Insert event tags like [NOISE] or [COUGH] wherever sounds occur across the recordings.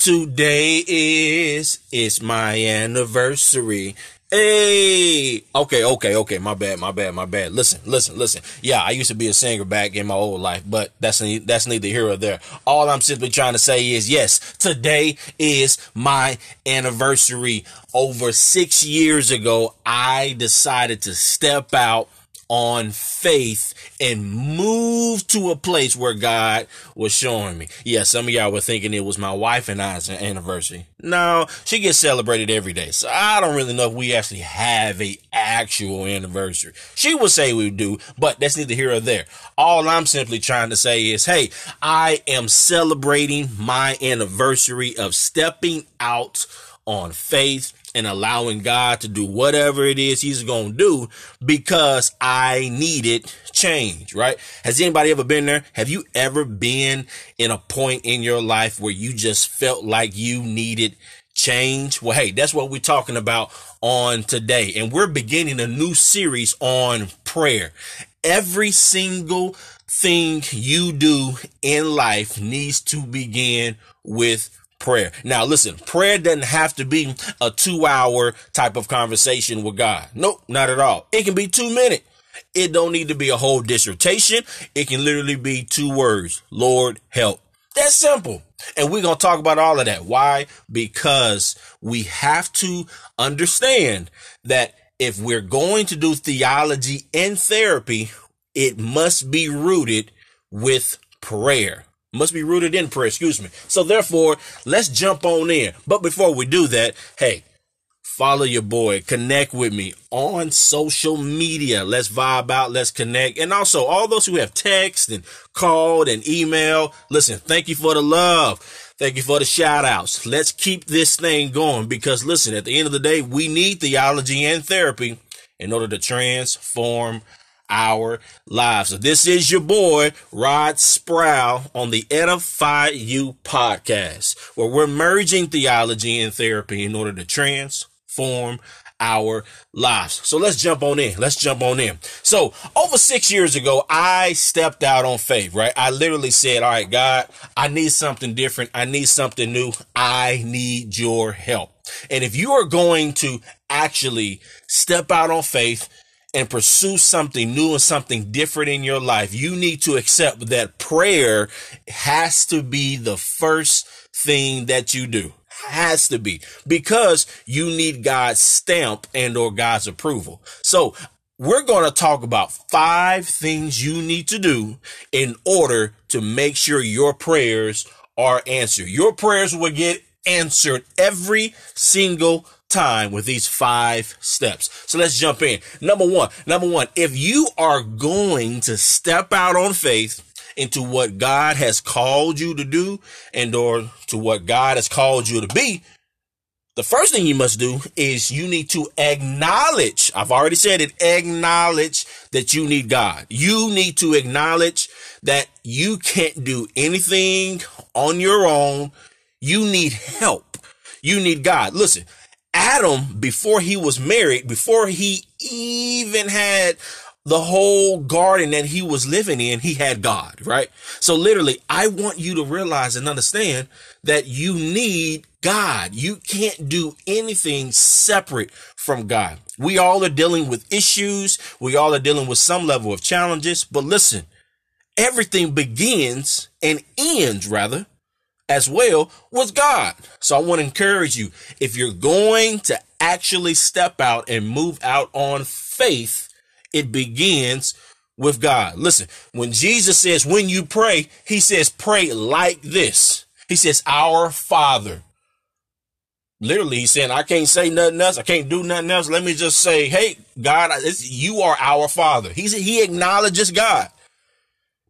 today is? It's my anniversary. Hey, okay, okay, okay. My bad, my bad, my bad. Listen, listen, listen. Yeah, I used to be a singer back in my old life, but that's that's neither here or there. All I'm simply trying to say is, yes, today is my anniversary. Over six years ago, I decided to step out on faith and move to a place where God was showing me. Yeah, some of y'all were thinking it was my wife and I's anniversary. No, she gets celebrated every day. So I don't really know if we actually have a actual anniversary. She would say we do, but that's neither here or there. All I'm simply trying to say is, hey, I am celebrating my anniversary of stepping out on faith and allowing God to do whatever it is he's going to do because I needed change, right? Has anybody ever been there? Have you ever been in a point in your life where you just felt like you needed change? Well, hey, that's what we're talking about on today. And we're beginning a new series on prayer. Every single thing you do in life needs to begin with prayer. Now, listen, prayer doesn't have to be a two hour type of conversation with God. Nope, not at all. It can be two minutes. It don't need to be a whole dissertation. It can literally be two words. Lord, help. That's simple. And we're going to talk about all of that. Why? Because we have to understand that if we're going to do theology and therapy, it must be rooted with prayer must be rooted in prayer, excuse me. So therefore, let's jump on in. But before we do that, hey, follow your boy, connect with me on social media. Let's vibe out, let's connect. And also all those who have text and called and email, listen, thank you for the love. Thank you for the shout outs. Let's keep this thing going because listen, at the end of the day, we need theology and therapy in order to transform our lives. So this is your boy, Rod Sproul on the Edify You podcast, where we're merging theology and therapy in order to transform our lives. So let's jump on in. Let's jump on in. So over six years ago, I stepped out on faith, right? I literally said, all right, God, I need something different. I need something new. I need your help. And if you are going to actually step out on faith, and pursue something new and something different in your life, you need to accept that prayer has to be the first thing that you do. Has to be because you need God's stamp and or God's approval. So we're going to talk about five things you need to do in order to make sure your prayers are answered. Your prayers will get answered every single time with these five steps. So let's jump in. Number one, number one, if you are going to step out on faith into what God has called you to do and or to what God has called you to be, the first thing you must do is you need to acknowledge, I've already said it, acknowledge that you need God. You need to acknowledge that you can't do anything on your own. You need help. You need God. Listen, Adam, before he was married, before he even had the whole garden that he was living in, he had God, right? So literally, I want you to realize and understand that you need God. You can't do anything separate from God. We all are dealing with issues. We all are dealing with some level of challenges, but listen, everything begins and ends rather as well was God. So I want to encourage you if you're going to actually step out and move out on faith, it begins with God. Listen, when Jesus says, when you pray, he says, pray like this. He says, Our Father. Literally, he's saying, I can't say nothing else. I can't do nothing else. Let me just say, hey, God, you are our Father. He's, he acknowledges God.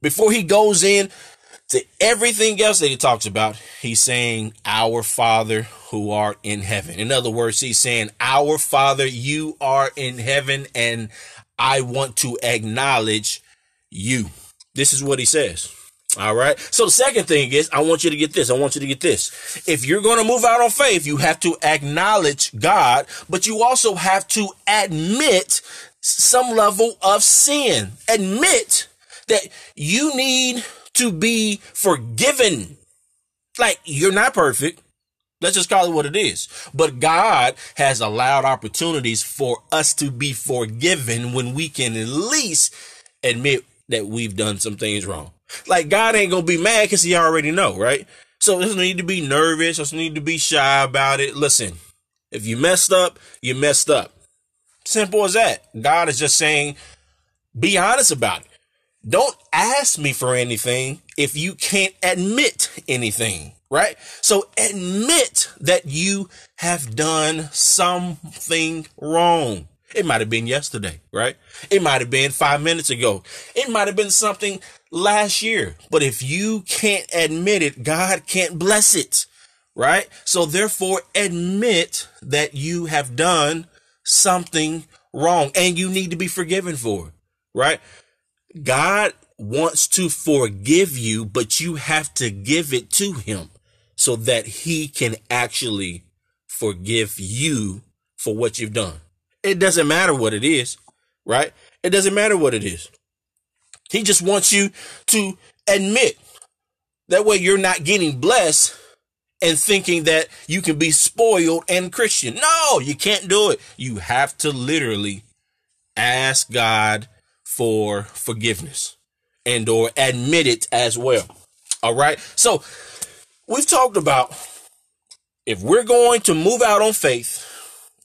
Before he goes in to everything else that he talks about, he's saying, Our Father who art in heaven. In other words, he's saying, Our Father, you are in heaven, and I want to acknowledge you. This is what he says. All right. So the second thing is, I want you to get this. I want you to get this. If you're going to move out on faith, you have to acknowledge God, but you also have to admit some level of sin. Admit that you need to be forgiven. Like, you're not perfect. Let's just call it what it is. But God has allowed opportunities for us to be forgiven when we can at least admit that we've done some things wrong. Like God ain't gonna be mad because he already know, right? So there's no need to be nervous. There's no need to be shy about it. Listen, if you messed up, you messed up. Simple as that. God is just saying, be honest about it. Don't ask me for anything if you can't admit anything, right? So admit that you have done something wrong. It might have been yesterday, right? It might have been five minutes ago. It might have been something last year. But if you can't admit it, God can't bless it, right? So therefore admit that you have done something wrong and you need to be forgiven for it, right? God wants to forgive you, but you have to give it to him so that he can actually forgive you for what you've done. It doesn't matter what it is, right? It doesn't matter what it is. He just wants you to admit. That way you're not getting blessed and thinking that you can be spoiled and Christian. No, you can't do it. You have to literally ask God for forgiveness and or admit it as well. All right. So we've talked about if we're going to move out on faith,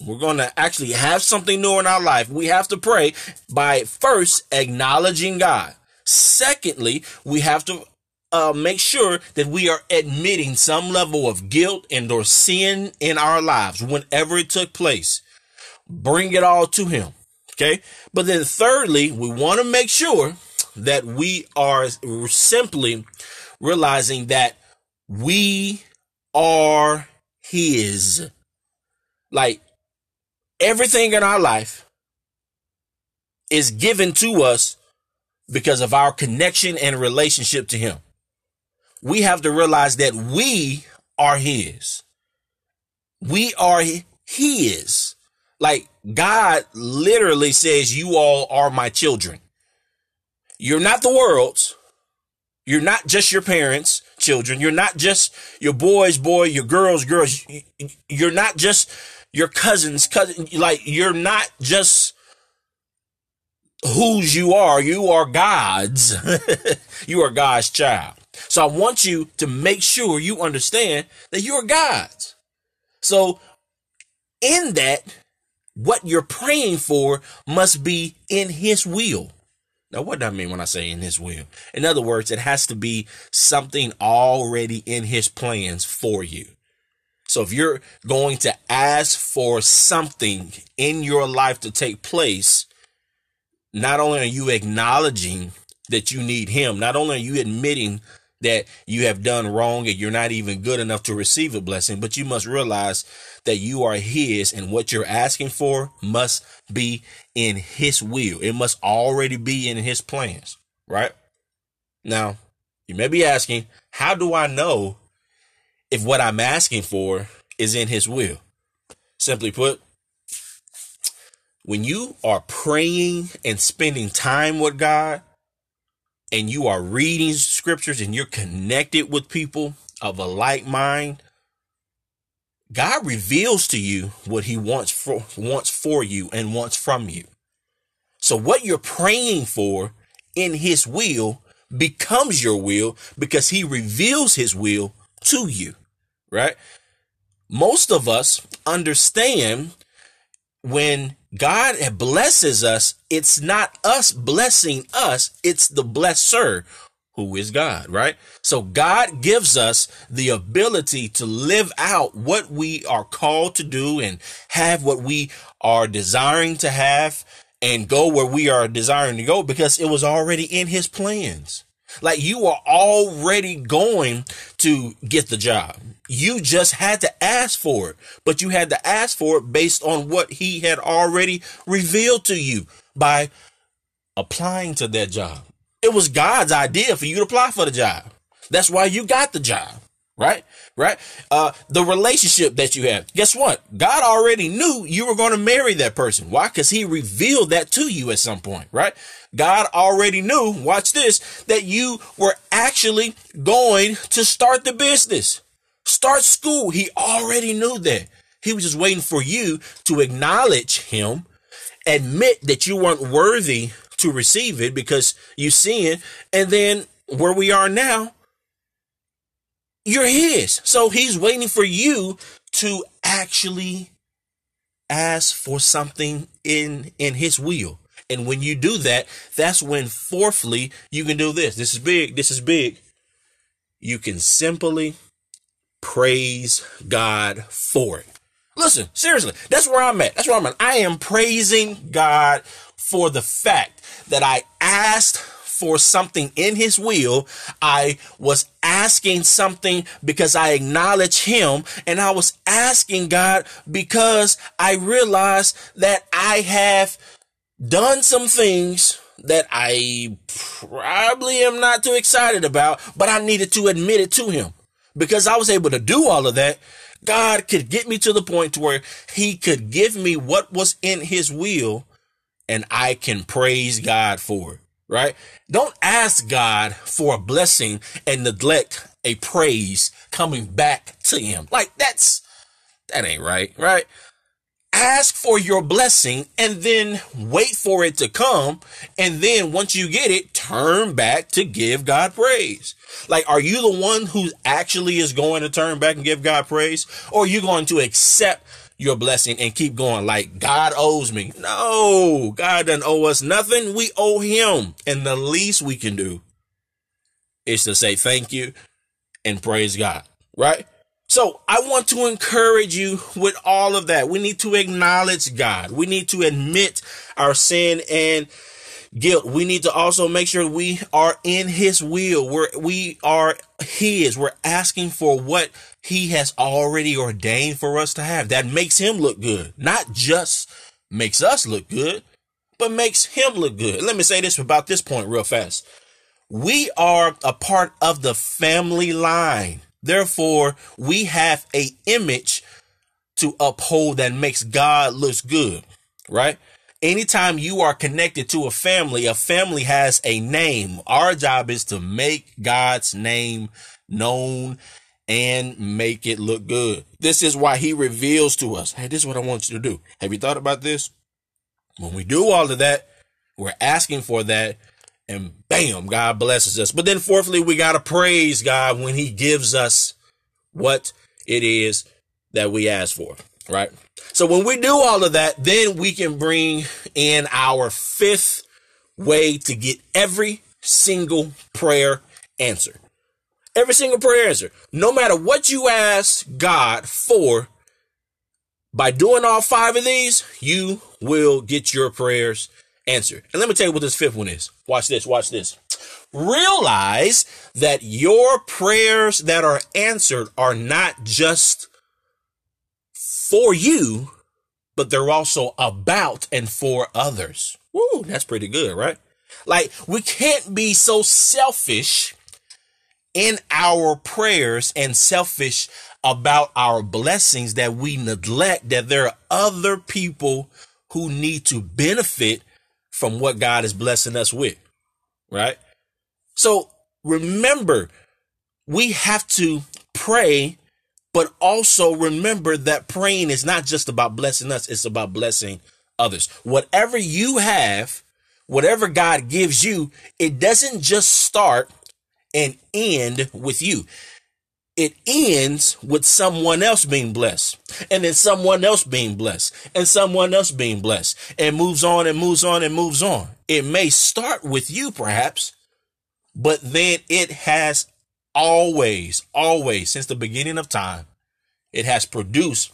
we're going to actually have something new in our life. We have to pray by first acknowledging God. Secondly, we have to uh, make sure that we are admitting some level of guilt and or sin in our lives whenever it took place. Bring it all to him. Okay. But then thirdly, we want to make sure that we are simply realizing that we are his. Like everything in our life is given to us because of our connection and relationship to him. We have to realize that we are his. We are his. Like God literally says, you all are my children. You're not the world's. You're not just your parents' children. You're not just your boys' boy, your girls' girls. You're not just your cousins' cousin. Like you're not just whose you are. You are God's. [LAUGHS] you are God's child. So I want you to make sure you understand that you're God's. So in that, what you're praying for must be in his will. Now, what do I mean when I say in his will? In other words, it has to be something already in his plans for you. So if you're going to ask for something in your life to take place, not only are you acknowledging that you need him, not only are you admitting that you have done wrong and you're not even good enough to receive a blessing, but you must realize that you are his and what you're asking for must be in his will. It must already be in his plans, right? Now, you may be asking, how do I know if what I'm asking for is in his will? Simply put, when you are praying and spending time with God, and you are reading scriptures and you're connected with people of a like mind, God reveals to you what he wants for, wants for you and wants from you. So what you're praying for in his will becomes your will because he reveals his will to you, right? Most of us understand when God blesses us, it's not us blessing us, it's the blesser who is God, right? So God gives us the ability to live out what we are called to do and have what we are desiring to have and go where we are desiring to go because it was already in his plans. Like you are already going to get the job. You just had to ask for it, but you had to ask for it based on what he had already revealed to you by applying to that job. It was God's idea for you to apply for the job. That's why you got the job, right? Right? Uh, the relationship that you have. Guess what? God already knew you were going to marry that person. Why? Because he revealed that to you at some point, right? God already knew, watch this, that you were actually going to start the business. start school. He already knew that. He was just waiting for you to acknowledge him, admit that you weren't worthy to receive it because you sin, and then where we are now, you're his. So he's waiting for you to actually ask for something in in his will. And when you do that, that's when fourthly you can do this. This is big. This is big. You can simply praise God for it. Listen, seriously, that's where I'm at. That's where I'm at. I am praising God for the fact that I asked for something in his will. I was asking something because I acknowledge him and I was asking God because I realized that I have done some things that I probably am not too excited about, but I needed to admit it to him because I was able to do all of that. God could get me to the point to where he could give me what was in his will and I can praise God for it right? Don't ask God for a blessing and neglect a praise coming back to him. Like that's, that ain't right, right? Ask for your blessing and then wait for it to come. And then once you get it, turn back to give God praise. Like, are you the one who actually is going to turn back and give God praise? Or are you going to accept your blessing and keep going like God owes me. No, God doesn't owe us nothing. We owe him. And the least we can do is to say thank you and praise God, right? So I want to encourage you with all of that. We need to acknowledge God. We need to admit our sin and guilt. We need to also make sure we are in his will. We're, we are his. We're asking for what he has already ordained for us to have. That makes him look good. Not just makes us look good, but makes him look good. Let me say this about this point real fast. We are a part of the family line. Therefore, we have a image to uphold that makes God looks good, right? Anytime you are connected to a family, a family has a name. Our job is to make God's name known and make it look good. This is why he reveals to us, Hey, this is what I want you to do. Have you thought about this? When we do all of that, we're asking for that and bam, God blesses us. But then fourthly, we got to praise God when he gives us what it is that we ask for, right? So when we do all of that, then we can bring in our fifth way to get every single prayer answered. Every single prayer answer. No matter what you ask God for, by doing all five of these, you will get your prayers answered. And let me tell you what this fifth one is. Watch this, watch this. Realize that your prayers that are answered are not just for you, but they're also about and for others. Woo, that's pretty good, right? Like we can't be so selfish in our prayers and selfish about our blessings that we neglect that there are other people who need to benefit from what God is blessing us with. Right? So remember, we have to pray, but also remember that praying is not just about blessing us, it's about blessing others. Whatever you have, whatever God gives you, it doesn't just start and end with you. It ends with someone else being blessed, and then someone else being blessed, and someone else being blessed, and moves on and moves on and moves on. It may start with you, perhaps, but then it has always, always, since the beginning of time, it has produced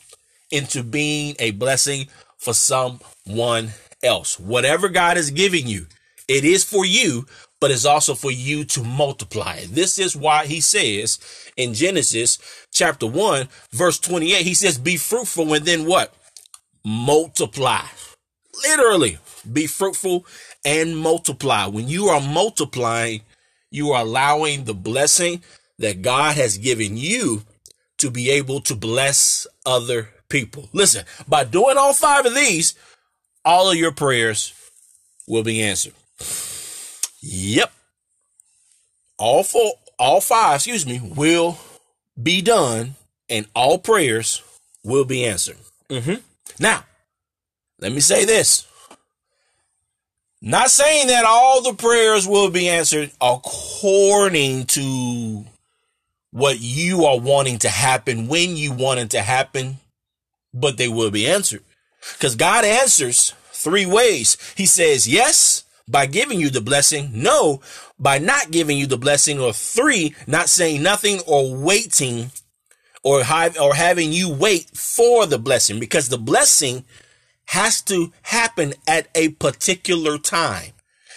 into being a blessing for someone else. Whatever God is giving you, it is for you, but it's also for you to multiply. This is why he says in Genesis chapter 1, verse 28, he says, Be fruitful and then what? Multiply. Literally, be fruitful and multiply. When you are multiplying, you are allowing the blessing that God has given you to be able to bless other people. Listen, by doing all five of these, all of your prayers will be answered. Yep. All four, all five, excuse me, will be done and all prayers will be answered. Mm-hmm. Now, let me say this. Not saying that all the prayers will be answered according to what you are wanting to happen when you want it to happen, but they will be answered. Because God answers three ways. He says yes by giving you the blessing, no by not giving you the blessing, or three, not saying nothing or waiting or have, or having you wait for the blessing because the blessing has to happen at a particular time.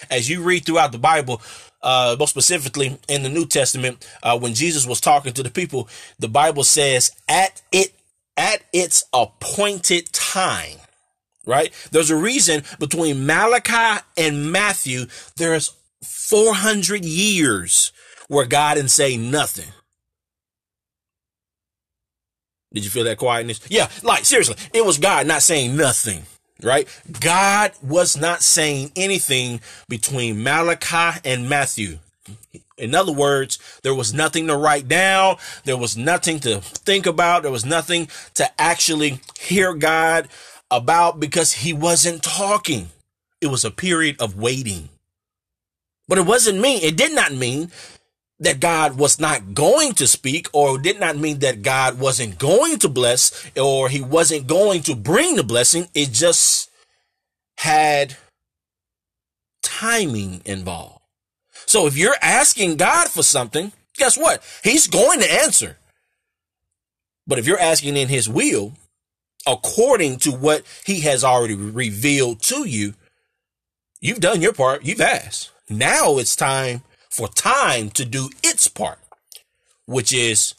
As you read throughout the Bible, uh, most specifically in the New Testament, uh, when Jesus was talking to the people, the Bible says at it, at its appointed time, right? There's a reason between Malachi and Matthew, there's 400 years where God didn't say nothing. Did you feel that quietness? Yeah, like seriously, it was God not saying nothing, right? God was not saying anything between Malachi and Matthew. In other words, there was nothing to write down. There was nothing to think about. There was nothing to actually hear God about because he wasn't talking. It was a period of waiting. But it wasn't mean. It did not mean that God was not going to speak or did not mean that God wasn't going to bless or he wasn't going to bring the blessing. It just had timing involved. So if you're asking God for something, guess what? He's going to answer. But if you're asking in his will, according to what he has already revealed to you, you've done your part. You've asked. Now it's time for time to do its part, which is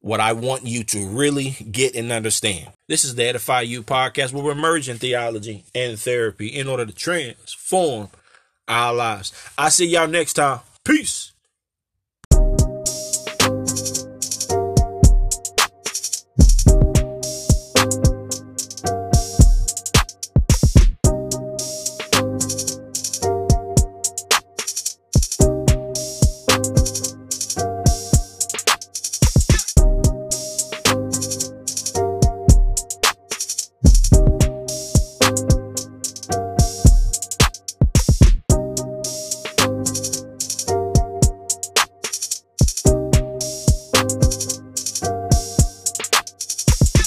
what I want you to really get and understand. This is the Edify You podcast where we're merging theology and therapy in order to transform our lives. I see y'all next time. Peace.